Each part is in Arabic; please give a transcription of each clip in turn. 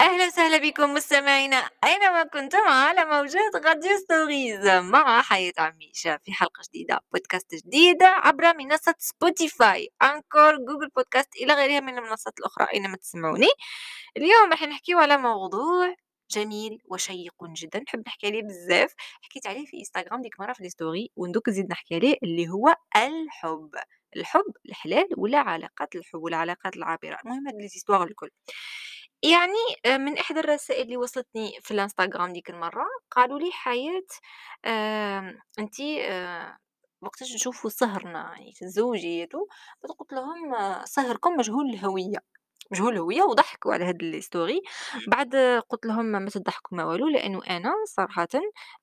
أهلا وسهلا بكم مستمعينا. أينما كنتم على موجات راديو Stories مع حياة عميشة في حلقة جديدة بودكاست جديد عبر منصة Spotify Anchor Google Podcast إلى غيرها من المنصات الأخرى أينما تسمعوني. اليوم راح نحكيو على موضوع جميل وشيق جدا نحب نحكي عليه بزاف. حكيت عليه في انستغرام ديك مرة في ال story وندوك نزيد نحكي عليه اللي هو الحب. الحب الحلال ولا علاقات الحب ولا علاقات العابرة. المهم هاد لي الكل. يعني آه، من إحدى الرسائل اللي وصلتني في الإنستغرام ديك المرة قالوا لي حياة آمم أنتِ آآ وقتاش نشوفوا سهرنا يعني تتزوجي قلت لهم آه، سهركم مجهول الهوية. مجهول الهوية وضحكوا على هاد الستوري بعد قلت لهم ما تضحكوا ما والو لأنه أنا صراحة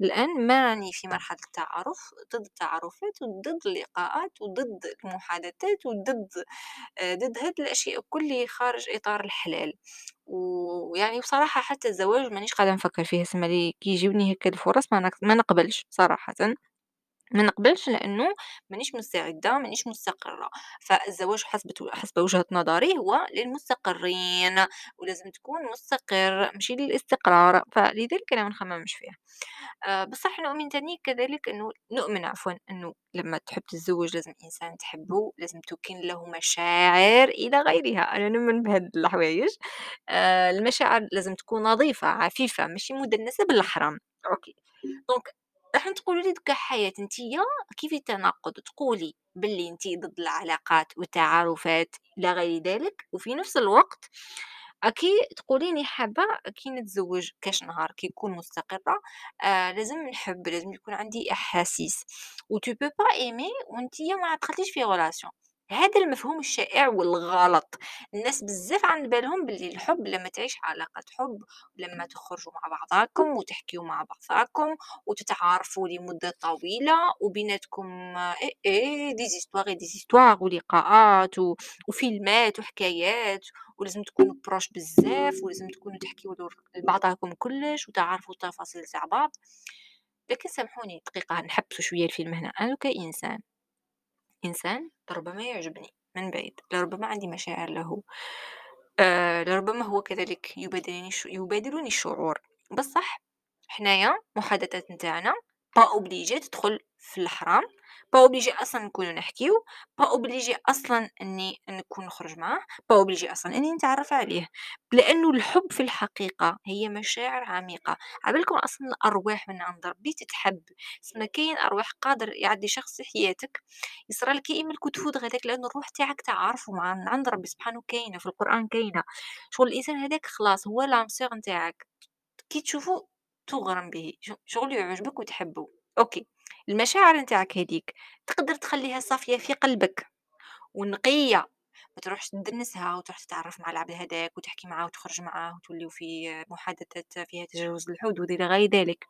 الآن ما راني في مرحلة التعارف ضد التعارفات وضد اللقاءات وضد المحادثات وضد آه، ضد هاد الأشياء كل خارج إطار الحلال. ويعني بصراحة حتى الزواج مانيش قاعدة نفكر فيه سما لي كي يجيوني هكا الفرص ما نقبلش صراحة. ما نقبلش لأنه مانيش مستعدة مانيش مستقرة. فالزواج حسب حسب وجهة نظري هو للمستقرين ولازم تكون مستقر ماشي للاستقرار. فلذلك أنا ما نخممش فيه آه بصح نؤمن تاني كذلك أنه نؤمن عفوا أنه لما تحب تتزوج لازم إنسان تحبه لازم تكن له مشاعر إلى غيرها. أنا نؤمن بهاد الحوايج. آه المشاعر لازم تكون نظيفة عفيفة ماشي مدنسة بالحرام. OK. donc راح تقولوا لي دوكا حياة نتيا كيف التناقض؟ تقولي باللي انت ضد العلاقات والتعارفات إلى غير ذلك. وفي نفس الوقت أكي تقوليني حابة كي نتزوج كاش نهار كي يكون مستقرة آه لازم نحب لازم يكون عندي أحاسيس. و peux pas aimer وانتيا ما دخلتيش في relation. هذا المفهوم الشائع والغلط. الناس بزاف عند بالهم باللي الحب لما تعيش علاقة حب لما تخرجوا مع بعضاكم وتحكيوا مع بعضاكم وتتعارفوا لمدة طويلة وبيناتكم إيه إيه دي زيستواغ دي زيستواغ ولقاءات و... وفيلمات وحكايات ولازم تكونوا بروش بزاف ولازم تكونوا تحكيوا لبعضاكم كلش وتعرفوا التفاصيل تاع بعض. لكن سامحوني دقيقة نحبسوا شوية الفيلم هنا. أنا كإنسان. إنسان لربما يعجبني من بعيد لربما عندي مشاعر له آه لربما هو كذلك يبادرني يبادرني الشعور. بصح حنايا محادثات نتاعنا pas obligé تدخل في الحرام pas obligé أصلا نكونو نحكيو pas obligé أصلا إني نكون نخرج معاه pas obligé أصلا إني نتعرف عليه. لأنه الحب في الحقيقة هي مشاعر عميقة. عبالكم أصلا الأرواح من عند ربي تتحب. سما كاين أرواح قادر يعدي شخص في حياتك يصرى لك يا تفوت غداك لأن الروح تاعك تعرفه مع عند ربي سبحانه كاينة في القرآن كاينة. شغل الإنسان هذاك خلاص هو l'âme sœur نتاعك. كي تشوفو تغرم به شغل يعجبك وتحبه. OK المشاعر نتاعك هذيك تقدر تخليها صافية في قلبك ونقية. ما تروحش تدنسها وتروح تتعرف مع العبد هذاك وتحكي معاه وتخرج معاه وتوليو في محادثات فيها تجاوز الحدود إلى غير ذلك.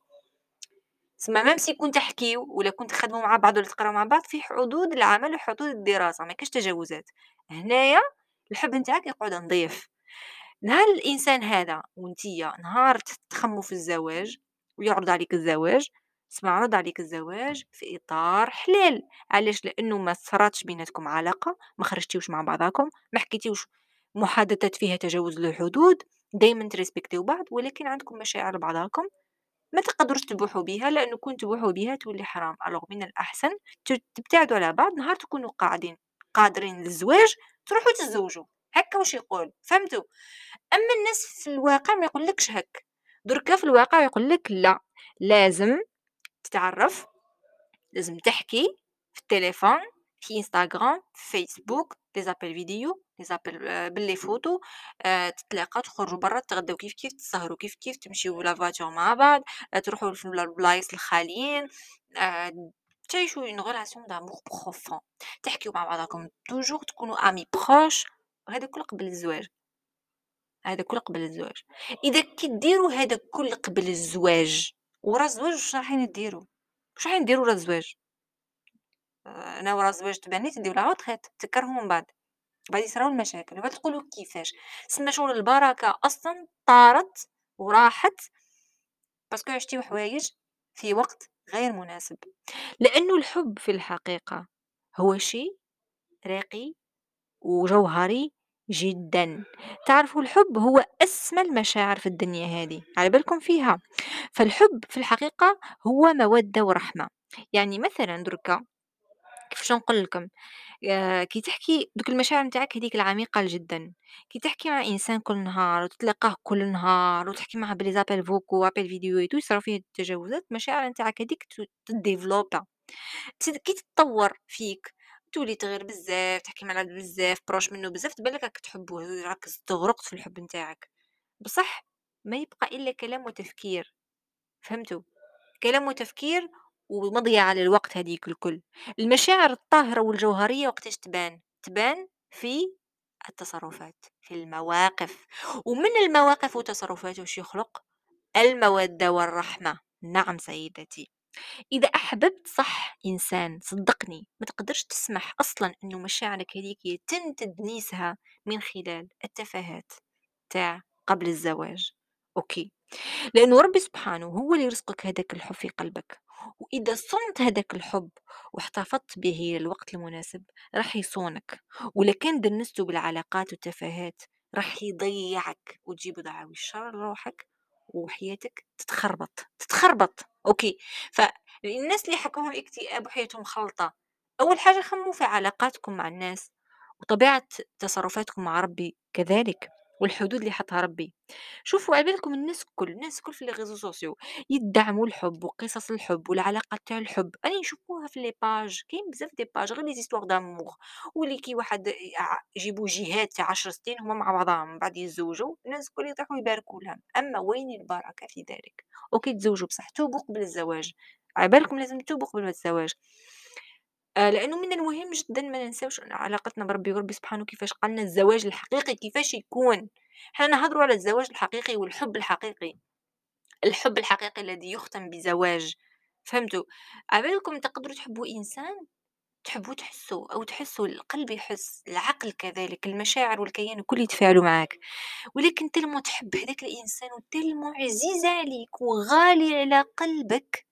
سما ميم سي كون تحكيو ولا كنت تخدموا مع بعض ولا تقراو مع بعض في حدود العمل وحدود الدراسة ما كاش تجاوزات. هنايا الحب نتاعك يقعد نظيف نهار الإنسان هذا وانتيا نهار تخموا في الزواج ويعرض عليك الزواج اسمع عرض عليك الزواج في إطار حلال. علاش؟ لأنه ما صراتش بيناتكم علاقة ما خرجتيوش مع بعضاكم ما حكيتيوش محادثات فيها تجاوز للحدود دايما تريسبكتيو بعض ولكن عندكم مشاعر بعضاكم ما تقدروش تبوحوا بها لأنه كنت تبوحوا بها تولي حرام. alors من الأحسن تبتعدوا على بعض نهار تكونوا قاعدين قادرين للزواج تروحوا تتزوجوا. هكا واش يقول؟ فهمتوا أما الناس في الواقع ما يقولكش هك دركا في الواقع يقول لك لا. لازم تتعرف لازم تحكي في التليفون في إنستغرام في فيسبوك les appels vidéo les appels ب les photos آه تتلاقى تخرجوا برا تغداو كيف كيف تسهروا كيف كيف تمشيو la voiture مع بعض آه تروحوا في البلايص الخاليين آه تعيشوا une relation d'amour profond تحكيو مع بعضكم toujours تكونوا amis proches وهذا كل قبل الزواج. هذا كل قبل الزواج. إذا كي ديروا هذا كل قبل الزواج ورا الزواج واش رايحين ديروا؟ واش رايحين ديروا ورا الزواج؟ أنا ورا الزواج تبعني تديو la retraite تكرهوا من بعد. بعد يصراو المشاكل. بعد تقولوا كيفاش؟ سما شغل البركة أصلا طارت وراحت parce que عشتي حوايج في وقت غير مناسب. لأنه الحب في الحقيقة هو شيء راقي وجوهري جدًا. تعرفوا الحب هو أسمى المشاعر في الدنيا هذه، على بالكم فيها. فالحب في الحقيقة هو مودة ورحمة. يعني مثلًا دركا كيفاش نقول لكم، آآ كي تحكي دوك المشاعر نتاعك هاذيك العميقة جدًا، كي تحكي مع إنسان كل نهار وتتلاقاه كل نهار وتحكي معاه ب les appels vocaux و appels vidéo tout يصراو فيه التجاوزات، المشاعر نتاعك هاذيك ت تديفلوبا تد كي تتطور فيك تولي تغير بزاف، تحكي مع العباد بزاف، proche منه بزاف، تبان لك راك تحبه، راك استغرقت في الحب نتاعك، بصح ما يبقى إلا كلام وتفكير، فهمتوا؟ كلام وتفكير ومضيعة للوقت هذيك الكل. المشاعر الطاهرة والجوهرية وقتاش تبان؟ تبان في التصرفات، في المواقف، ومن المواقف والتصرفات واش يخلق؟ المودة والرحمة. نعم سيدتي. إذا أحببت صح إنسان صدقني ما تقدرش تسمح أصلا أنه مشاعرك هذيك يتم تدنيسها من خلال التفاهات تاع قبل الزواج. OK. لأنه ربي سبحانه هو اللي يرزقك هذاك الحب في قلبك. وإذا صنت هذاك الحب واحتفظت به للوقت المناسب راح يصونك. ولا كان دنسته بالعلاقات والتفاهات راح يضيعك وتجيب دعاوي الشر لروحك وحياتك تتخربط تتخربط. OK. فالناس اللي حكوهم الاكتئاب وحياتهم خلطة أول حاجة خموا في علاقاتكم مع الناس وطبيعة تصرفاتكم مع ربي كذلك. والحدود اللي حطها ربي شوفوا على بالكم الناس الكل الناس الكل في les réseaux sociaux يدعموا الحب وقصص الحب والعلاقات تاع الحب. اني نشوفوها في les pages كاين بزاف des pages غير les histoires d'amour واللي كي واحد يجيبوا جهات تاع 10 سنين هما مع بعضهم من بعد يتزوجوا الناس الكل يطيحوا يباركوا لهم. أما وين البركة في ذلك؟ OK تزوجوا بصح توبوا قبل الزواج. على بالكم لازم توبوا قبل الزواج آآ لإنه من المهم جدًا ما ننساوش علاقتنا بربي، وربي سبحانه كيفاش قال لنا الزواج الحقيقي كيفاش يكون، حنا نهضروا على الزواج الحقيقي والحب الحقيقي، الحب الحقيقي الذي يُختم بزواج، فهمتوا؟ على بالكم تقدروا تحبوا إنسان تحبوا تحسوا أو تحسوا القلب يحس، العقل كذلك، المشاعر والكيان الكل يتفاعلوا معاك، ولكن تالمو تحب هذاك الإنسان وتالمو عزيز عليك وغالي على قلبك،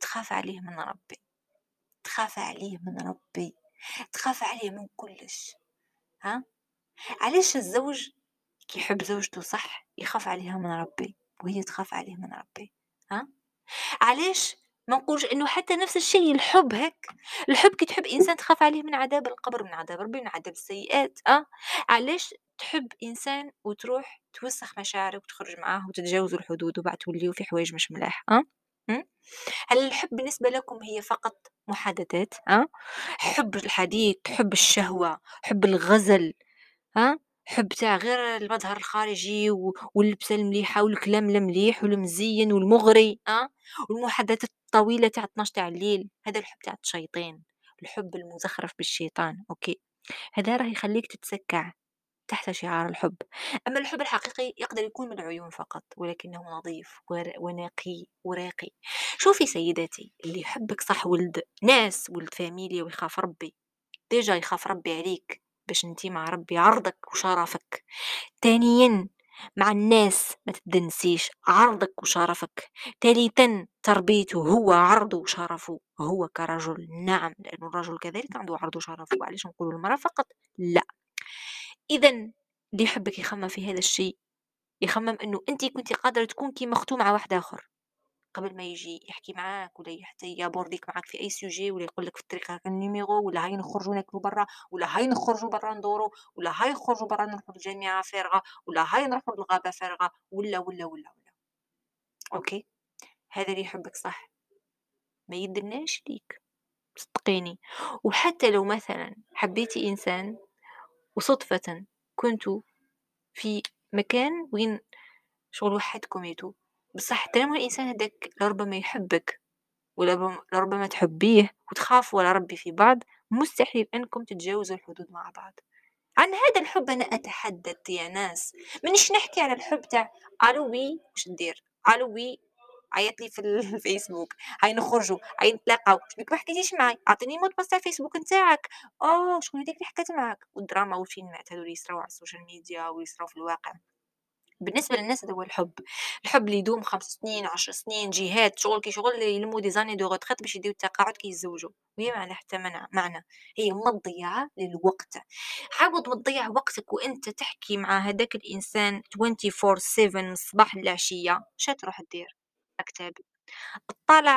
تخاف عليه من ربي. تخاف عليه من ربي تخاف عليه من كلش ها؟ علاش الزوج كيحب زوجته صح يخاف عليها من ربي وهي تخاف عليه من ربي ها؟ علاش ما نقولش إنه حتى نفس الشيء الحب هيك؟ الحب كي تحب إنسان تخاف عليه من عذاب القبر من عذاب ربي من عذاب السيئات آه علاش تحب إنسان وتروح توسخ مشاعرك وتخرج معاه وتتجاوزوا الحدود وبعد توليوا في حوايج مش ملاح آه هل الحب بالنسبة لكم هي فقط محادثات ها حب الحديث حب الشهوة حب الغزل ها حب تاع غير المظهر الخارجي واللبسة المليحة والكلام المليح والمزين والمغري ها والمحادثات الطويلة تاع 12 تاع الليل. هذا الحب تاع الشيطان الحب المزخرف بالشيطان أوكي. هذا راه يخليك تتسكع. تحت شعار الحب. أما الحب الحقيقي يقدر يكون من العيون فقط ولكنه نظيف ونقي وراقي. شوفي سيداتي اللي يحبك صح ولد ناس ولد فاميليا ويخاف ربي. déjà يخاف ربي عليك باش انتي مع ربي عرضك وشرفك. ثانيا مع الناس ما تدنسيش عرضك وشرفك. ثالثا تربيته هو عرضه وشرفه. هو كرجل نعم لأنه الرجل كذلك عنده عرض وشرفه. علاش نقول المرأة فقط لا. إذا اللي يحبك يخمم في هذا الشيء يخمم إنه أنت كنت قادرة تكون كي مختوم مع واحد آخر. قبل ما يجي يحكي معاك ولا حتى يابورديك معاك في أي sujet ولا يقول لك في الطريق ال numéro ولا هاي نخرجوا ناكلوا برا ولا هاي نخرجوا برا ندوروا ولا هاي نخرجوا برا نروحوا الجامعة فارغة ولا هاي نروحوا للغابة فارغة ولا ولا ولا ولا. OK؟ هذا اللي يحبك صح؟ ما يديرهاش ليك. صدقيني. وحتى لو مثلا حبيتي إنسان وصدفة كنتوا في مكان وين شغل وحدكم يتو بصح طالما الإنسان هداك لربما يحبك ولربما لربما تحبيه وتخافوا على ربي في بعض مستحيل أنكم تتجاوزوا الحدود مع بعض. عن هذا الحب أنا أتحدث يا ناس. مانيش نحكي على الحب تاع allô oui واش ندير allô oui عيط لي في الفيسبوك هاي نخرجوا هاي نتلاقاو شبيك ما حكيتيش معاي أعطيني mot de passe تاع الفيسبوك نتاعك. اوه شكون هذيك اللي حكات معاك؟ والدراما والفيلمات هذو اللي يصراو على السوشيال ميديا ويصراو في الواقع. بالنسبة للناس هذا هو الحب، الحب اللي يدوم 5 سنين، 10 سنين، جهات، شغل كي شغل يلموا des années de retraite باش يديروا التقاعد كي يتزوجوا، وهي ما حتى معنى معنى، هي مضيعة للوقت، عوض ما تضيّع وقتك وأنت تحكي مع هذاك الإنسان 24/7 من الصباح للعشية، اش تروح دير؟ راك تابع. تطالع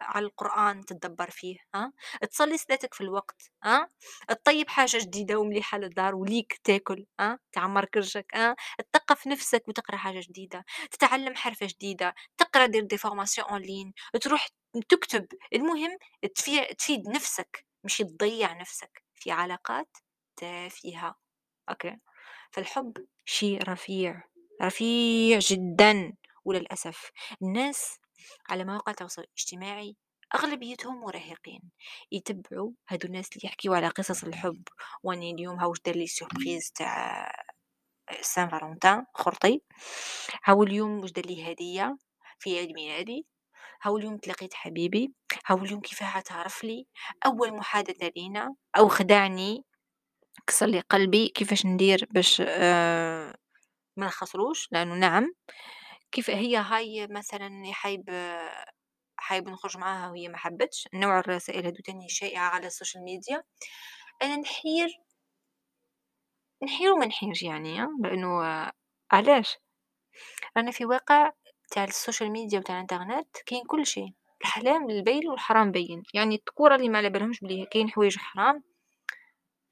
على القرآن تدبر فيه ها؟ تصلي صلاتك في الوقت ها؟ تطيب حاجة جديدة ومليحة للدار وليك تاكل ها؟ تعمر كرشك ها؟ تثقف نفسك وتقرأ حاجة جديدة تتعلم حرفة جديدة تقرأ دير des formations لين تروح تكتب. المهم تفي- تفيد نفسك مش تضيع نفسك في علاقات تافهة. OK؟ فالحب شيء رفيع رفيع جدا. وللأسف الناس على مواقع التواصل الاجتماعي أغلبيتهم مراهقين يتبعوا هادو الناس اللي يحكيوا على قصص الحب وأني اليوم هاوش دار لي surprise تاع Saint-Valentin خرطي هاو اليوم واش دار لي هدية في عيد ميلادي هاو اليوم تلاقيت حبيبي هاو اليوم كيفاه تعرف لي؟ أول محادثة لينا أو خدعني كسر لي قلبي كيفاش ندير باش آه ما نخسروش لأنه نعم. كيف هي هاي مثلا حايب حايب نخرج معاها وهي ما حبتش نوع الرسائل هادو تاني شائعة على السوشيال ميديا. أنا نحير نحير وما نحيرش يعني ها، لأنه آه، علاش؟ رانا في واقع تاع السوشيال ميديا وتاع الإنترنت كاين كل شيء الحلال البين والحرام بين يعني الذكورة اللي ما على بالهمش بلي كاين حوايج حرام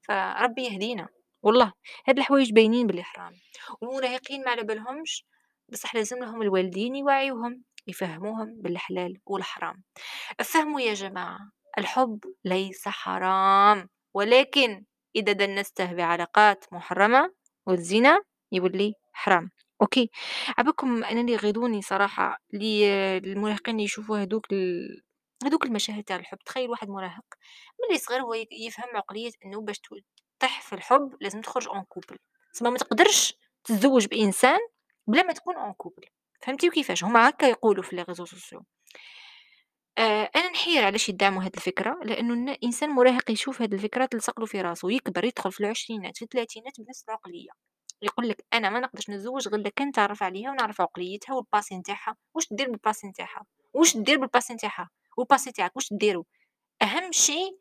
فربي يهدينا والله. هاد الحوايج باينين بلي حرام. والمراهقين ما على بالهمش بصح لازم لهم الوالدين يوعيوهم يفهموهم بالحلال والحرام. فهموا يا جماعة الحب ليس حرام ولكن إذا دنسته بعلاقات محرمة والزنا يولي حرام. أوكي. عبكم أنا اللي يغيظوني صراحة لي المراهقين يشوفوا هذوك ال... هذوك المشاهد تاع الحب. تخيل واحد مراهق ملي صغير هو يفهم عقلية إنه باش تطيح في الحب لازم تخرج en couple تسمى ما تقدرش تتزوج بإنسان بلا ما تكون en couple فهمتي؟ كيفاش هما هكا يقولوا في les réseaux sociaux. آه أنا نحير علاش يدعموا هذه الفكرة؟ لأنه الانسان مراهق يشوف هذه الفكرة تلصق في راسه يكبر يدخل في العشرينات في الثلاثينات بنفس العقلية. يقول لك أنا ما نقدرش نتزوج غير كان نتعرف عليها ونعرف عقليتها وال passé نتاعها. واش دير بال passé نتاعها؟ واش دير بال passé نتاعها؟ وال passé تاعك واش ديروا أهم شيء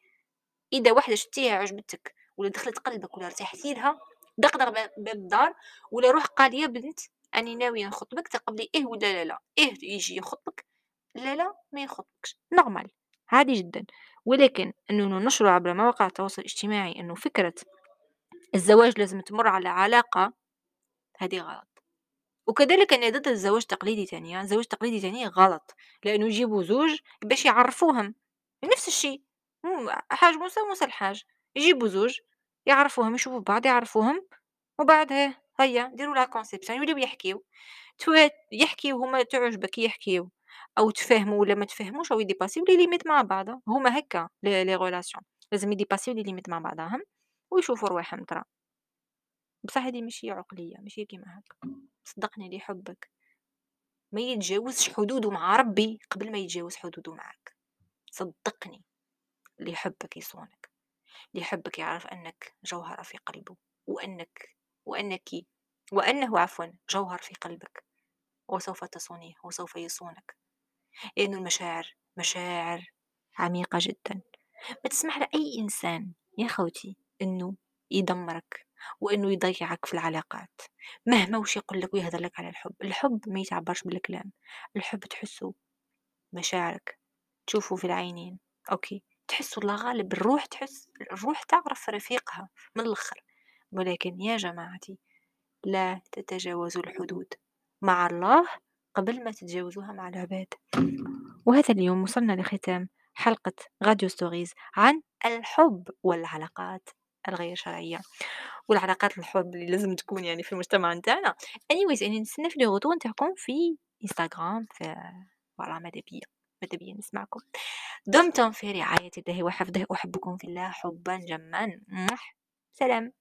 إذا واحدة شتيها عجبتك ولا دخلت قلبك ولا ارتحتي لها دغدغ باب الدار ولا روح قال يا بنت أني ناويه نخطبك تقبلي إيه ولا لا لا إيه يجي يخطبك لا لا ما يخطبكش. normal عادي جدا. ولكن إنه ننشر عبر مواقع التواصل الاجتماعي إنه فكرة الزواج لازم تمر على علاقة هذه غلط. وكذلك أنا ضد الزواج التقليدي تاني يعني الزواج التقليدي تاني غلط لأنه يجيبوا زوج باش يعرفوهم. نفس الشيء حاج موسى موسى الحاج. يجيبوا زوج يعرفوهم يشوفوا بعض يعرفوهم وبعدها هيا ديروا لا كونسيبسيون يوليو يحكيو. يحكيو هما تعجبك يحكيو. أو تفهموا ولا ما تفهموش أو يديباسيو لي ليميت مع بعض. هما هكا لي غولاسيون لازم يديباسيو لي ليميت مع بعضهم ويشوفوا رواحهم ترى. بصح هذه ماشي عقلية ماشي كيما هكا. صدقني اللي يحبك. ما يتجاوزش حدوده مع ربي قبل ما يتجاوز حدوده معك صدقني. اللي يحبك يصونك. اللي يحبك يعرف أنك جوهرة في قلبه وأنك وأنك وأنه عفوا جوهر في قلبك وسوف تصونيه وسوف يصونك. لأن المشاعر مشاعر عميقة جدا. ما تسمح لأي إنسان يا خوتي أنه يدمرك وأنه يضيعك في العلاقات. مهما وش يقول لك ويهضر لك على الحب. الحب ما يتعبرش بالكلام. الحب تحسه مشاعرك. تشوفه في العينين. أوكي. تحسه الله غالب. الروح تحس الروح تعرف رفيقها من الآخر. ولكن يا جماعتي لا تتجاوزوا الحدود. مع الله قبل ما تتجاوزوها مع العباد. وهذا اليوم وصلنا لختام حلقة راديو stories عن الحب والعلاقات الغير شرعية. والعلاقات الحب اللي لازم تكون يعني في المجتمع نتاعنا. Anyways يعني نستنى في الغدو نتاعكم في انستغرام في voilà ماذا بيا ماذا بيا نسمعكم. دمتم في رعاية الله وحفظه أحبكم في الله حبا جما. سلام